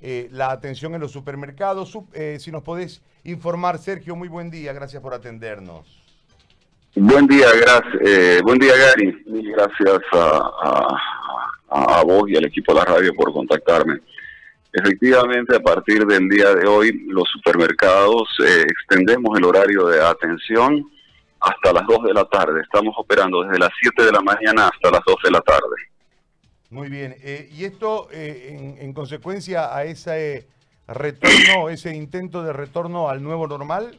eh, la atención en los supermercados. Sup- eh, si nos podés informar, Sergio, muy buen día, gracias por atendernos. Buen día, gracias. eh, buen día, Gary. Mil gracias a vos y al equipo de la radio por contactarme. Efectivamente, a partir del día de hoy, los supermercados eh, extendemos el horario de atención hasta las 2 de la tarde. Estamos operando desde las 7 de la mañana hasta las 2 de la tarde. Muy bien, eh, y esto eh, en, en consecuencia a ese retorno, ese intento de retorno al nuevo normal.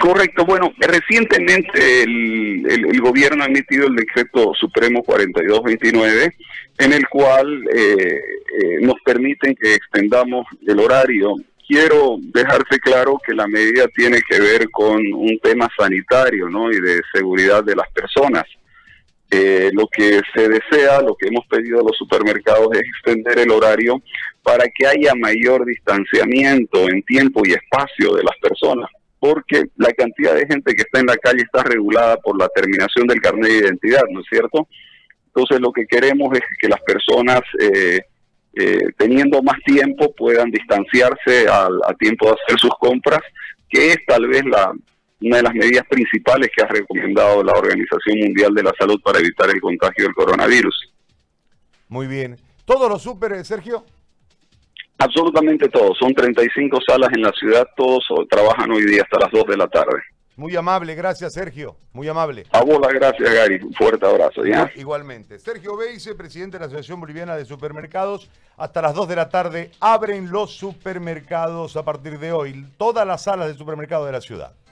Correcto, bueno, recientemente el, el- el gobierno ha emitido el decreto supremo 4229, en el cual eh, eh, nos permiten que extendamos el horario. Quiero dejarse claro que la medida tiene que ver con un tema sanitario ¿no? y de seguridad de las personas. Eh, lo que se desea, lo que hemos pedido a los supermercados es extender el horario para que haya mayor distanciamiento en tiempo y espacio de las personas porque la cantidad de gente que está en la calle está regulada por la terminación del carnet de identidad, ¿no es cierto? Entonces lo que queremos es que las personas, eh, eh, teniendo más tiempo, puedan distanciarse al- a, tiempo de hacer sus compras, que es tal vez la, una de las medidas principales que ha recomendado la Organización Mundial de la Salud para evitar el contagio del coronavirus. Muy bien. ¿Todos los super, Sergio? Absolutamente todos, son 35 salas en la ciudad, todos trabajan hoy día hasta las 2 de la tarde. Muy amable, gracias, Sergio. Muy amable. A vos las gracias, Gary. Un fuerte abrazo. ¿ya? Igual- Igualmente. Sergio Beise, presidente de la Asociación Boliviana de Supermercados. Hasta las 2 de la tarde abren los supermercados a partir de hoy. Todas las salas de supermercado de la ciudad.